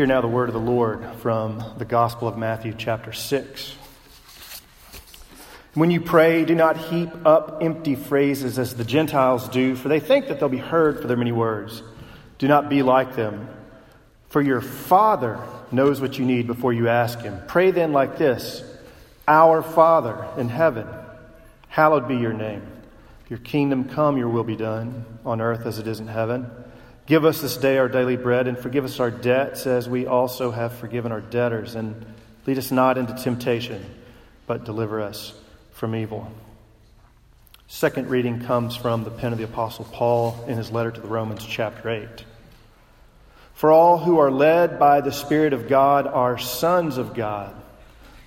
Hear now the word of the Lord from the Gospel of Matthew, chapter 6. When you pray, do not heap up empty phrases as the Gentiles do, for they think that they'll be heard for their many words. Do not be like them, for your Father knows what you need before you ask Him. Pray then like this Our Father in heaven, hallowed be your name. Your kingdom come, your will be done, on earth as it is in heaven. Give us this day our daily bread, and forgive us our debts as we also have forgiven our debtors. And lead us not into temptation, but deliver us from evil. Second reading comes from the pen of the Apostle Paul in his letter to the Romans, chapter 8. For all who are led by the Spirit of God are sons of God.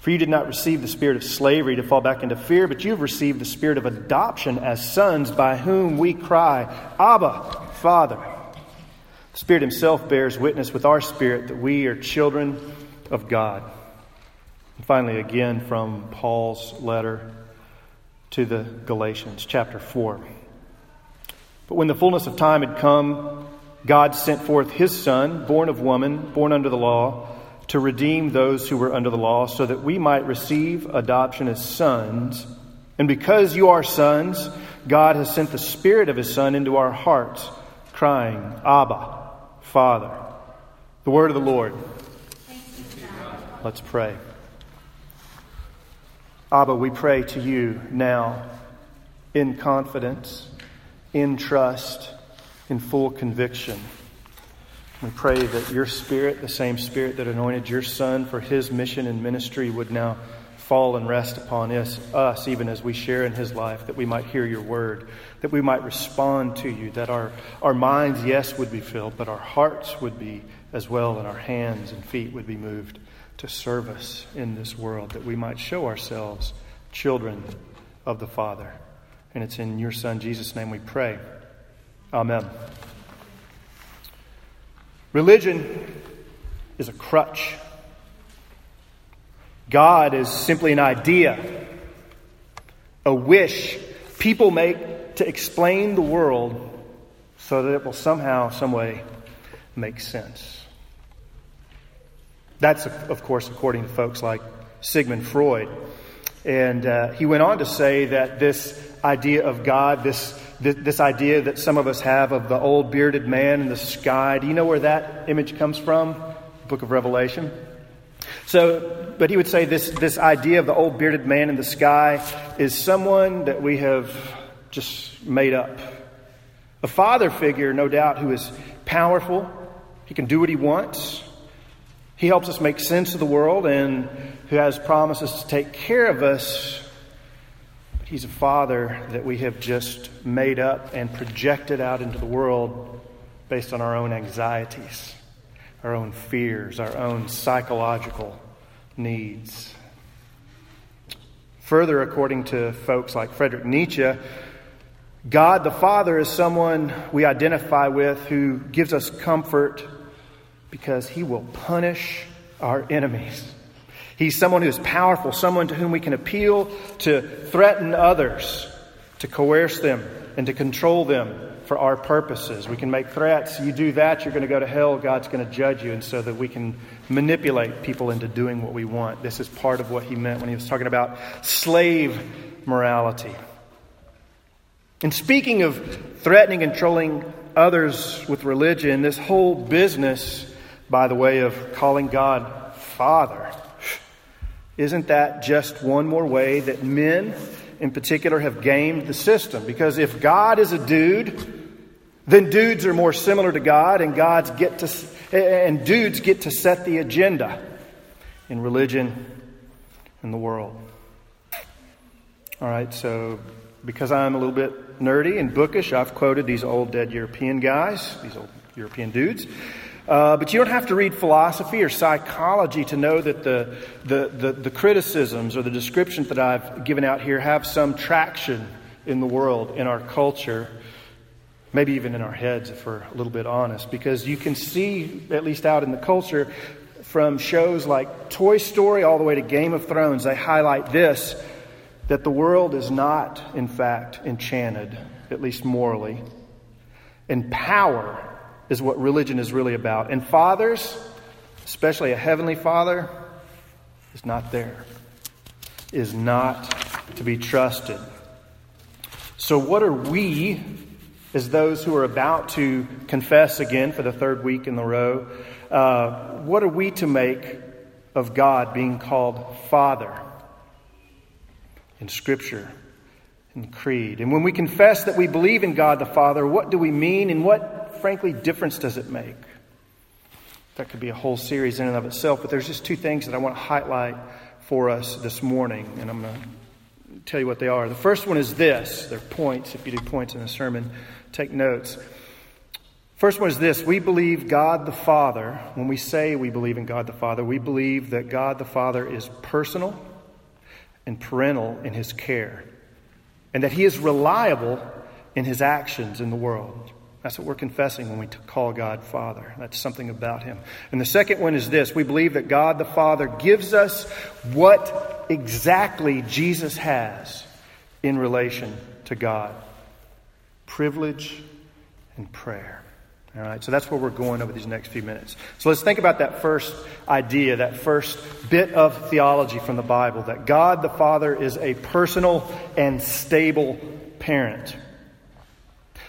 For you did not receive the spirit of slavery to fall back into fear, but you've received the spirit of adoption as sons, by whom we cry, Abba, Father. Spirit Himself bears witness with our spirit that we are children of God. And finally, again from Paul's letter to the Galatians, chapter 4. But when the fullness of time had come, God sent forth His Son, born of woman, born under the law, to redeem those who were under the law, so that we might receive adoption as sons. And because you are sons, God has sent the Spirit of His Son into our hearts, crying, Abba. Father. The word of the Lord. Let's pray. Abba, we pray to you now in confidence, in trust, in full conviction. We pray that your Spirit, the same Spirit that anointed your Son for his mission and ministry, would now fall and rest upon us, us, even as we share in his life, that we might hear your word, that we might respond to you, that our, our minds, yes, would be filled, but our hearts would be as well, and our hands and feet would be moved to service in this world, that we might show ourselves children of the Father. And it's in your Son, Jesus' name, we pray. Amen. Religion is a crutch God is simply an idea, a wish people make to explain the world so that it will somehow, some way, make sense. That's, of course, according to folks like Sigmund Freud. And uh, he went on to say that this idea of God, this, this, this idea that some of us have of the old bearded man in the sky, do you know where that image comes from? Book of Revelation. So, but he would say this, this idea of the old bearded man in the sky is someone that we have just made up. A father figure, no doubt, who is powerful. He can do what he wants. He helps us make sense of the world and who has promises to take care of us. But he's a father that we have just made up and projected out into the world based on our own anxieties our own fears, our own psychological needs. Further, according to folks like Friedrich Nietzsche, God the Father is someone we identify with who gives us comfort because he will punish our enemies. He's someone who is powerful, someone to whom we can appeal to threaten others, to coerce them, and to control them for our purposes. We can make threats. You do that, you're going to go to hell. God's going to judge you. And so that we can manipulate people into doing what we want. This is part of what he meant when he was talking about slave morality. And speaking of threatening and trolling others with religion, this whole business, by the way, of calling God Father, isn't that just one more way that men in particular have gamed the system. Because if God is a dude, then dudes are more similar to God, and gods get to and dudes get to set the agenda in religion and the world. All right, so because I'm a little bit nerdy and bookish, I've quoted these old dead European guys, these old European dudes. Uh, but you don't have to read philosophy or psychology to know that the, the, the, the, criticisms or the descriptions that I've given out here have some traction in the world, in our culture, maybe even in our heads if we're a little bit honest. Because you can see, at least out in the culture, from shows like Toy Story all the way to Game of Thrones, they highlight this that the world is not, in fact, enchanted, at least morally. And power is what religion is really about. And fathers, especially a heavenly Father, is not there, is not to be trusted. So, what are we, as those who are about to confess again for the third week in the row, uh, what are we to make of God being called Father in Scripture? in Creed. And when we confess that we believe in God the Father, what do we mean and what, frankly, difference does it make? That could be a whole series in and of itself, but there's just two things that I want to highlight for us this morning, and I'm going to tell you what they are. The first one is this. They're points. If you do points in a sermon, take notes. First one is this we believe God the Father. When we say we believe in God the Father, we believe that God the Father is personal and parental in his care, and that he is reliable in his actions in the world. That's what we're confessing when we call God Father. That's something about Him. And the second one is this we believe that God the Father gives us what exactly Jesus has in relation to God privilege and prayer. All right, so that's where we're going over these next few minutes. So let's think about that first idea, that first bit of theology from the Bible that God the Father is a personal and stable parent.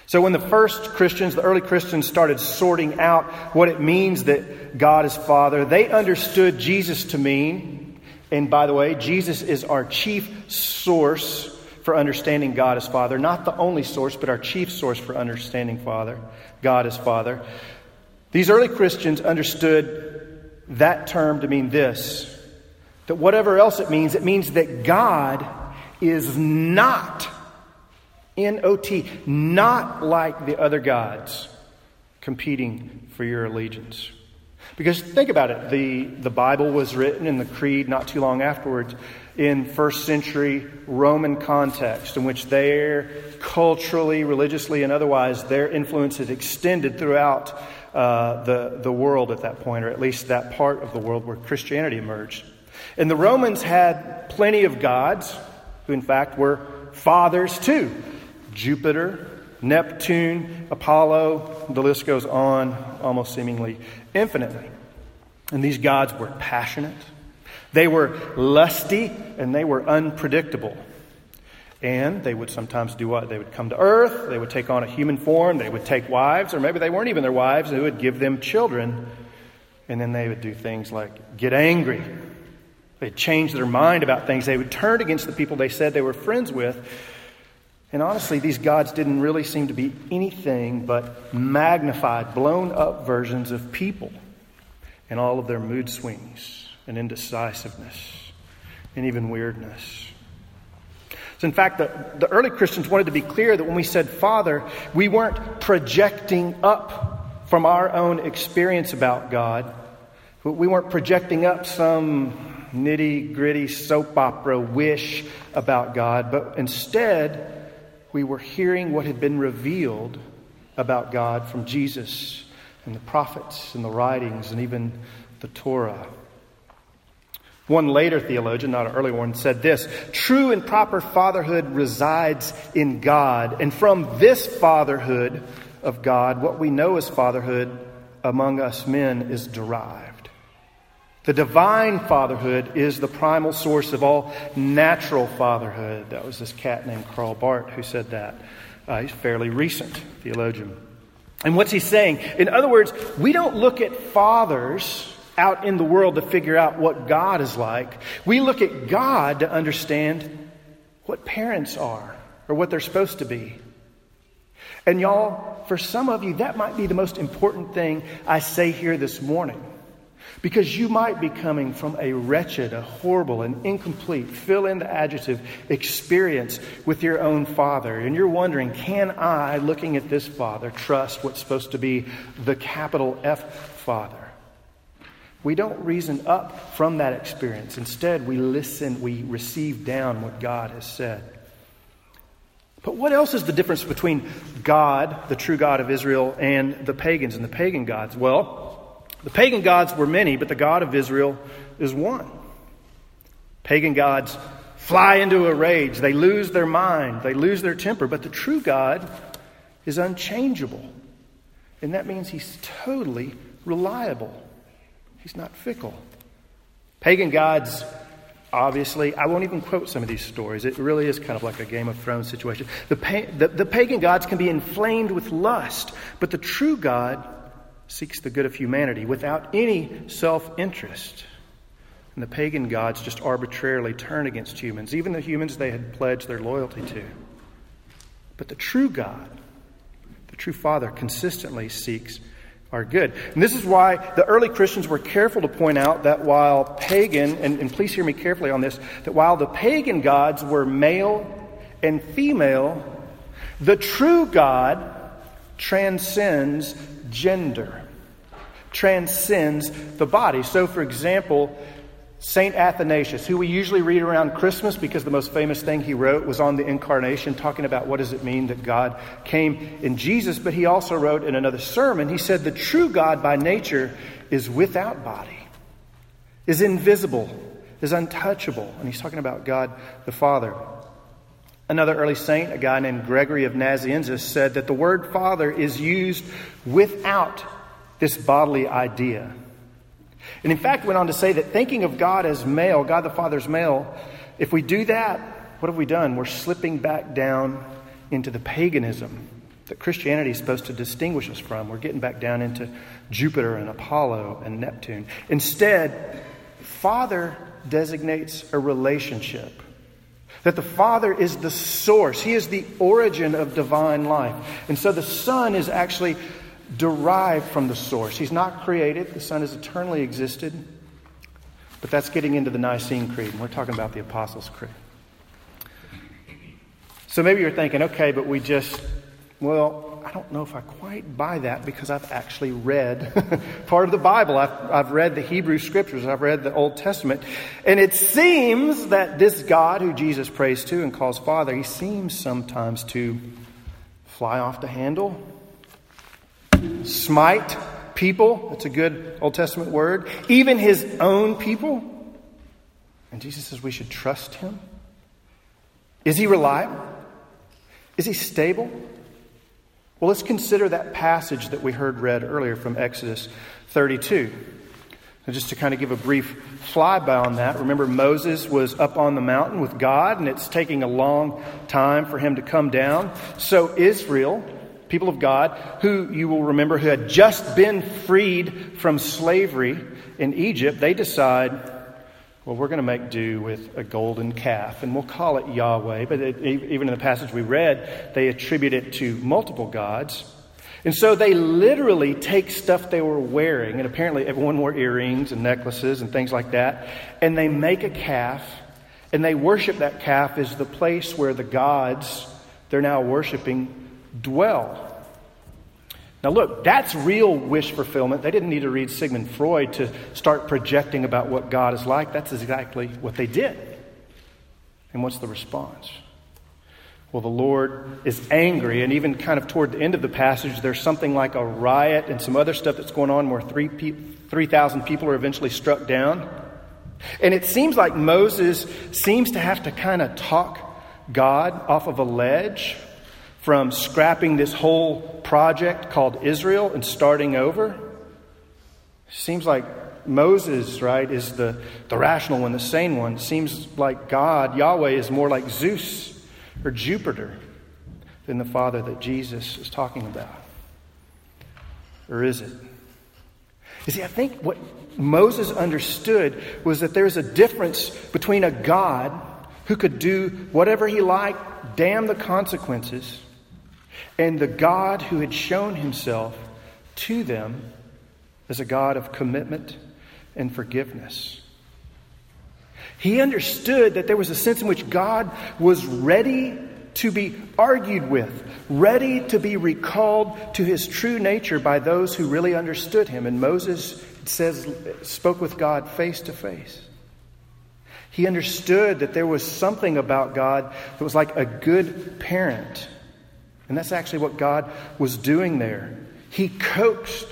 So, when the first Christians, the early Christians, started sorting out what it means that God is Father, they understood Jesus to mean, and by the way, Jesus is our chief source for understanding God as Father. Not the only source, but our chief source for understanding Father, God as Father. These early Christians understood that term to mean this that whatever else it means, it means that God is not N O T, not like the other gods competing for your allegiance. Because think about it the, the Bible was written in the Creed not too long afterwards in first century Roman context, in which their culturally, religiously, and otherwise, their influence had extended throughout uh, the, the world at that point, or at least that part of the world where Christianity emerged. And the Romans had plenty of gods, who in fact were fathers too. Jupiter, Neptune, Apollo, the list goes on almost seemingly infinitely. And these gods were passionate, they were lusty, and they were unpredictable. And they would sometimes do what? They would come to earth, they would take on a human form, they would take wives, or maybe they weren't even their wives, they would give them children. And then they would do things like get angry. They'd change their mind about things. They would turn against the people they said they were friends with. And honestly, these gods didn't really seem to be anything but magnified, blown up versions of people and all of their mood swings and indecisiveness and even weirdness. So, in fact, the, the early Christians wanted to be clear that when we said Father, we weren't projecting up from our own experience about God. We weren't projecting up some nitty gritty soap opera wish about God, but instead, we were hearing what had been revealed about God from Jesus and the prophets and the writings and even the Torah. One later theologian, not an early one, said this True and proper fatherhood resides in God, and from this fatherhood of God, what we know as fatherhood among us men is derived. The divine fatherhood is the primal source of all natural fatherhood. That was this cat named Karl Barth who said that. Uh, he's fairly recent theologian. And what's he saying? In other words, we don't look at fathers out in the world to figure out what God is like. We look at God to understand what parents are or what they're supposed to be. And y'all, for some of you, that might be the most important thing I say here this morning. Because you might be coming from a wretched, a horrible, an incomplete, fill in the adjective, experience with your own father. And you're wondering, can I, looking at this father, trust what's supposed to be the capital F father? We don't reason up from that experience. Instead, we listen, we receive down what God has said. But what else is the difference between God, the true God of Israel, and the pagans and the pagan gods? Well, the pagan gods were many, but the God of Israel is one. Pagan gods fly into a rage, they lose their mind, they lose their temper, but the true God is unchangeable. And that means he's totally reliable. He's not fickle. Pagan gods, obviously, I won't even quote some of these stories. It really is kind of like a Game of Thrones situation. The, pa- the, the pagan gods can be inflamed with lust, but the true God seeks the good of humanity without any self interest. And the pagan gods just arbitrarily turn against humans, even the humans they had pledged their loyalty to. But the true God, the true Father, consistently seeks our good. And this is why the early Christians were careful to point out that while pagan, and, and please hear me carefully on this, that while the pagan gods were male and female, the true God transcends gender, transcends the body. So, for example, St. Athanasius, who we usually read around Christmas because the most famous thing he wrote was on the incarnation, talking about what does it mean that God came in Jesus. But he also wrote in another sermon, he said, The true God by nature is without body, is invisible, is untouchable. And he's talking about God the Father. Another early saint, a guy named Gregory of Nazianzus, said that the word Father is used without this bodily idea. And in fact, went on to say that thinking of God as male, God the Father's male, if we do that, what have we done? We're slipping back down into the paganism that Christianity is supposed to distinguish us from. We're getting back down into Jupiter and Apollo and Neptune. Instead, Father designates a relationship. That the Father is the source, He is the origin of divine life. And so the Son is actually derived from the source. He's not created, the Son has eternally existed. But that's getting into the Nicene Creed, and we're talking about the Apostles' Creed. So maybe you're thinking, okay, but we just, well, I don't know if I quite buy that because I've actually read part of the Bible. I've, I've read the Hebrew Scriptures, I've read the Old Testament. And it seems that this God who Jesus prays to and calls Father, he seems sometimes to fly off the handle smite people. That's a good Old Testament word. Even his own people. And Jesus says we should trust him. Is he reliable? Is he stable? Well, let's consider that passage that we heard read earlier from Exodus 32. And just to kind of give a brief flyby on that, remember Moses was up on the mountain with God, and it's taking a long time for him to come down. So Israel people of God, who you will remember who had just been freed from slavery in Egypt, they decide, well, we're going to make do with a golden calf, and we'll call it Yahweh. But it, even in the passage we read, they attribute it to multiple gods. And so they literally take stuff they were wearing, and apparently everyone wore earrings and necklaces and things like that, and they make a calf, and they worship that calf as the place where the gods they're now worshiping dwell. Now, look, that's real wish fulfillment. They didn't need to read Sigmund Freud to start projecting about what God is like. That's exactly what they did. And what's the response? Well, the Lord is angry, and even kind of toward the end of the passage, there's something like a riot and some other stuff that's going on where 3,000 people are eventually struck down. And it seems like Moses seems to have to kind of talk God off of a ledge from scrapping this whole project called Israel and starting over? Seems like Moses, right, is the, the rational one, the sane one. Seems like God, Yahweh, is more like Zeus or Jupiter than the Father that Jesus is talking about. Or is it? You see, I think what Moses understood was that there's a difference between a God who could do whatever he liked, damn the consequences, and the God who had shown himself to them as a God of commitment and forgiveness. He understood that there was a sense in which God was ready to be argued with, ready to be recalled to his true nature by those who really understood him. And Moses, says, spoke with God face to face. He understood that there was something about God that was like a good parent and that's actually what God was doing there. He coaxed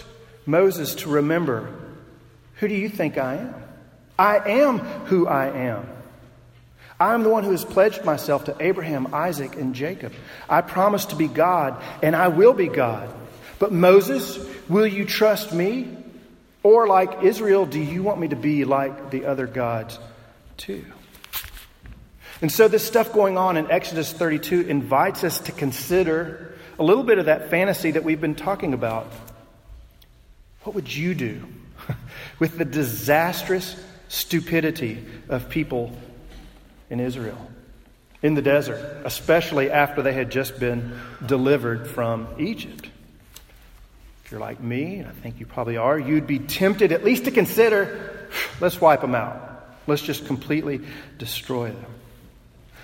Moses to remember who do you think I am? I am who I am. I'm the one who has pledged myself to Abraham, Isaac, and Jacob. I promise to be God, and I will be God. But Moses, will you trust me? Or, like Israel, do you want me to be like the other gods too? And so, this stuff going on in Exodus 32 invites us to consider a little bit of that fantasy that we've been talking about. What would you do with the disastrous stupidity of people in Israel, in the desert, especially after they had just been delivered from Egypt? If you're like me, and I think you probably are, you'd be tempted at least to consider let's wipe them out. Let's just completely destroy them.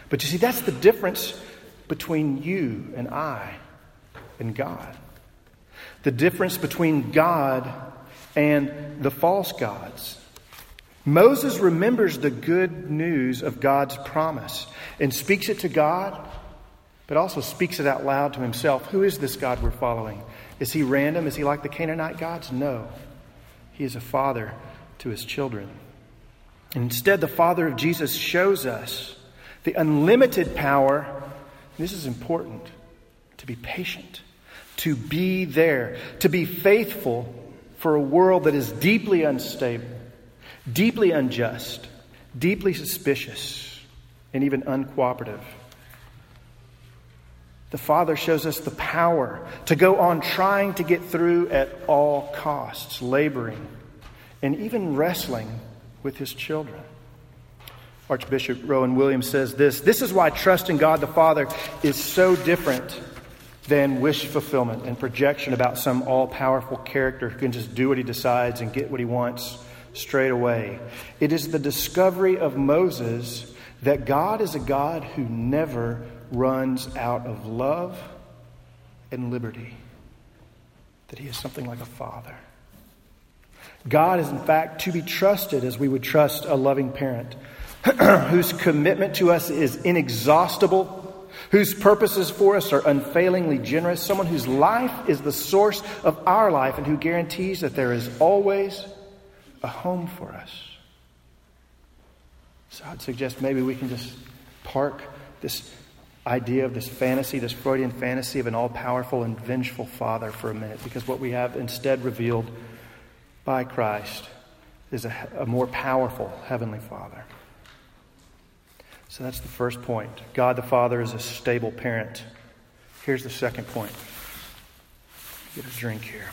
But you see, that's the difference between you and I and God. The difference between God and the false gods. Moses remembers the good news of God's promise and speaks it to God, but also speaks it out loud to himself. Who is this God we're following? Is he random? Is he like the Canaanite gods? No. He is a father to his children. Instead, the Father of Jesus shows us the unlimited power, this is important, to be patient, to be there, to be faithful for a world that is deeply unstable, deeply unjust, deeply suspicious, and even uncooperative. The Father shows us the power to go on trying to get through at all costs, laboring, and even wrestling with His children. Archbishop Rowan Williams says this This is why trust in God the Father is so different than wish fulfillment and projection about some all powerful character who can just do what he decides and get what he wants straight away. It is the discovery of Moses that God is a God who never runs out of love and liberty, that he is something like a father. God is, in fact, to be trusted as we would trust a loving parent. whose commitment to us is inexhaustible, whose purposes for us are unfailingly generous, someone whose life is the source of our life and who guarantees that there is always a home for us. So I'd suggest maybe we can just park this idea of this fantasy, this Freudian fantasy of an all powerful and vengeful Father for a minute, because what we have instead revealed by Christ is a, a more powerful Heavenly Father. So that's the first point. God the Father is a stable parent. Here's the second point. Get a drink here.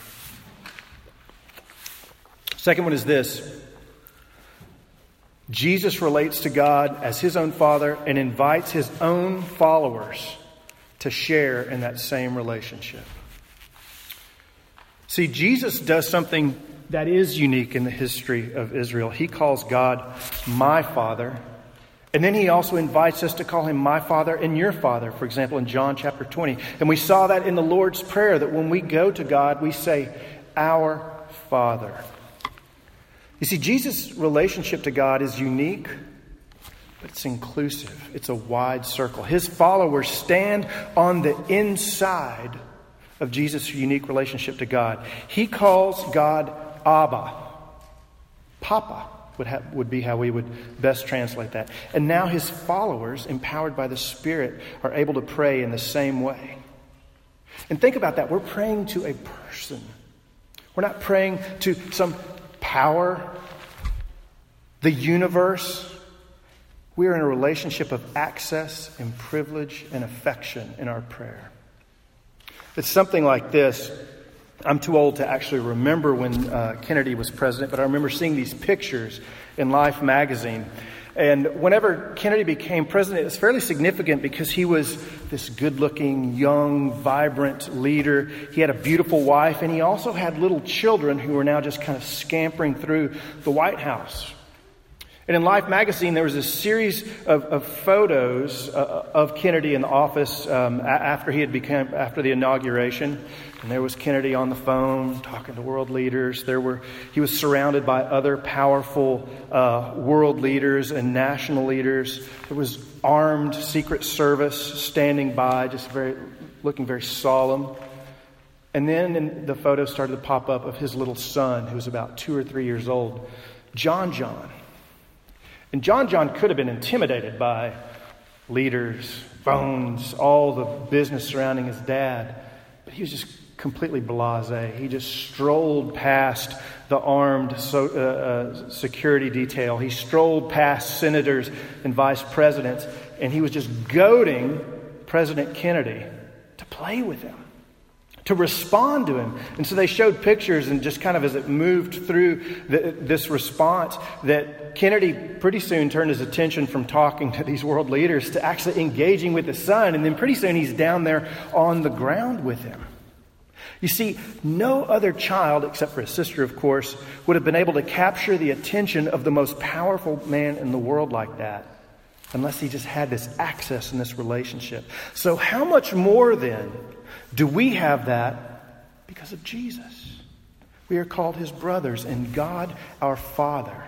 Second one is this Jesus relates to God as his own Father and invites his own followers to share in that same relationship. See, Jesus does something that is unique in the history of Israel. He calls God my Father and then he also invites us to call him my father and your father, for example, in John chapter 20. And we saw that in the Lord's Prayer that when we go to God, we say, Our Father. You see, Jesus' relationship to God is unique, but it's inclusive. It's a wide circle. His followers stand on the inside of Jesus' unique relationship to God. He calls God Abba, Papa would, ha- would be how we would best translate that. And now his followers, empowered by the Spirit, are able to pray in the same way. And think about that. We're praying to a person, we're not praying to some power, the universe. We are in a relationship of access and privilege and affection in our prayer. It's something like this. I'm too old to actually remember when uh, Kennedy was president, but I remember seeing these pictures in Life magazine. And whenever Kennedy became president, it was fairly significant because he was this good looking, young, vibrant leader. He had a beautiful wife, and he also had little children who were now just kind of scampering through the White House. And in Life magazine, there was a series of, of photos uh, of Kennedy in the office um, after he had become after the inauguration. And there was Kennedy on the phone talking to world leaders. There were he was surrounded by other powerful uh, world leaders and national leaders. There was armed Secret Service standing by, just very looking very solemn. And then the photos started to pop up of his little son, who was about two or three years old, John John. And John John could have been intimidated by leaders, phones, all the business surrounding his dad, but he was just completely blase. He just strolled past the armed so, uh, uh, security detail. He strolled past senators and vice presidents, and he was just goading President Kennedy to play with him, to respond to him. And so they showed pictures, and just kind of as it moved through the, this response, that Kennedy pretty soon turned his attention from talking to these world leaders to actually engaging with the son. And then pretty soon he's down there on the ground with him. You see, no other child, except for his sister, of course, would have been able to capture the attention of the most powerful man in the world like that unless he just had this access and this relationship. So, how much more then do we have that because of Jesus? We are called his brothers and God our Father.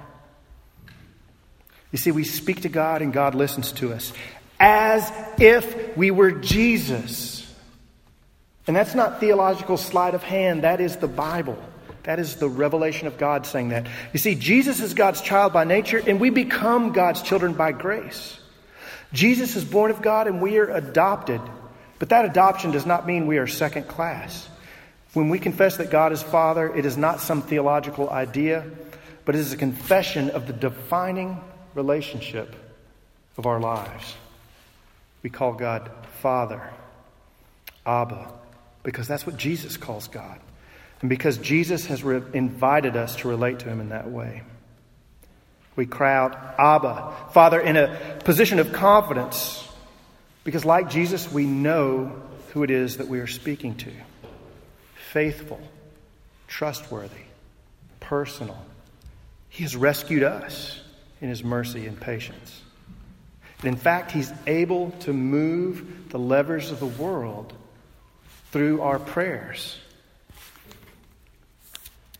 You see, we speak to God and God listens to us as if we were Jesus. And that's not theological sleight of hand, that is the Bible. That is the revelation of God saying that. You see, Jesus is God's child by nature, and we become God's children by grace. Jesus is born of God, and we are adopted. But that adoption does not mean we are second class. When we confess that God is Father, it is not some theological idea, but it is a confession of the defining relationship of our lives. We call God Father, Abba, because that's what Jesus calls God. And because Jesus has re- invited us to relate to him in that way. We cry out, Abba, Father, in a position of confidence, because like Jesus, we know who it is that we are speaking to faithful, trustworthy, personal. He has rescued us in his mercy and patience. And in fact, he's able to move the levers of the world through our prayers.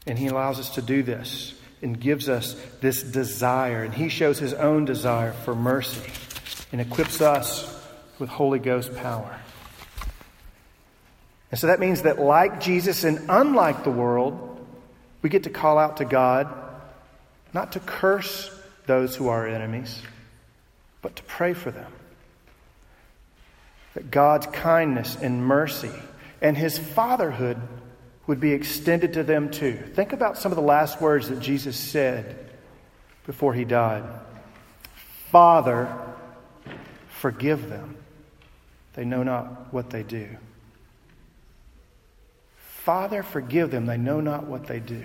And He allows us to do this and gives us this desire. And He shows His own desire for mercy and equips us with Holy Ghost power. And so that means that, like Jesus and unlike the world, we get to call out to God not to curse those who are enemies, but to pray for them. That God's kindness and mercy and his fatherhood would be extended to them too. Think about some of the last words that Jesus said before he died Father, forgive them. They know not what they do. Father, forgive them. They know not what they do.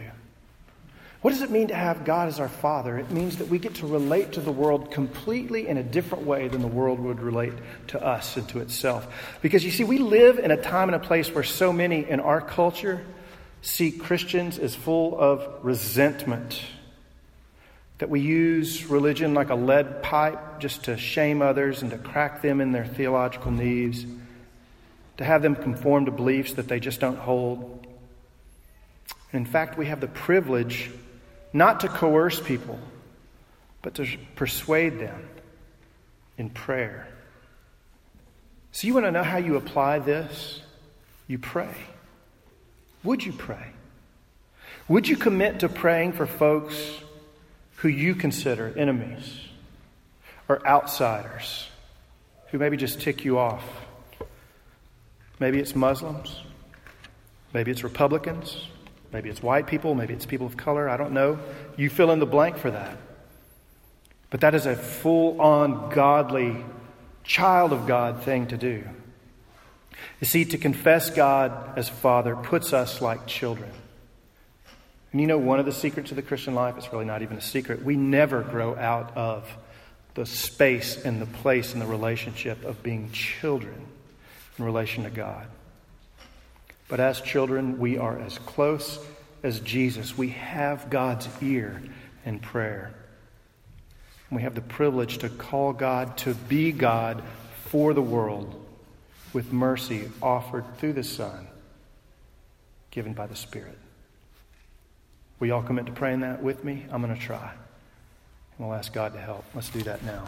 What does it mean to have God as our Father? It means that we get to relate to the world completely in a different way than the world would relate to us and to itself. Because you see, we live in a time and a place where so many in our culture see Christians as full of resentment. That we use religion like a lead pipe just to shame others and to crack them in their theological knees, to have them conform to beliefs that they just don't hold. In fact, we have the privilege not to coerce people, but to persuade them in prayer. So, you want to know how you apply this? You pray. Would you pray? Would you commit to praying for folks who you consider enemies or outsiders who maybe just tick you off? Maybe it's Muslims, maybe it's Republicans, Maybe it's white people, maybe it's people of color, I don't know. You fill in the blank for that. But that is a full on godly, child of God thing to do. You see, to confess God as Father puts us like children. And you know, one of the secrets of the Christian life, it's really not even a secret, we never grow out of the space and the place and the relationship of being children in relation to God. But as children, we are as close as Jesus. We have God's ear in prayer. We have the privilege to call God to be God for the world with mercy offered through the Son, given by the Spirit. Will you all commit to praying that with me? I'm going to try. And we'll ask God to help. Let's do that now.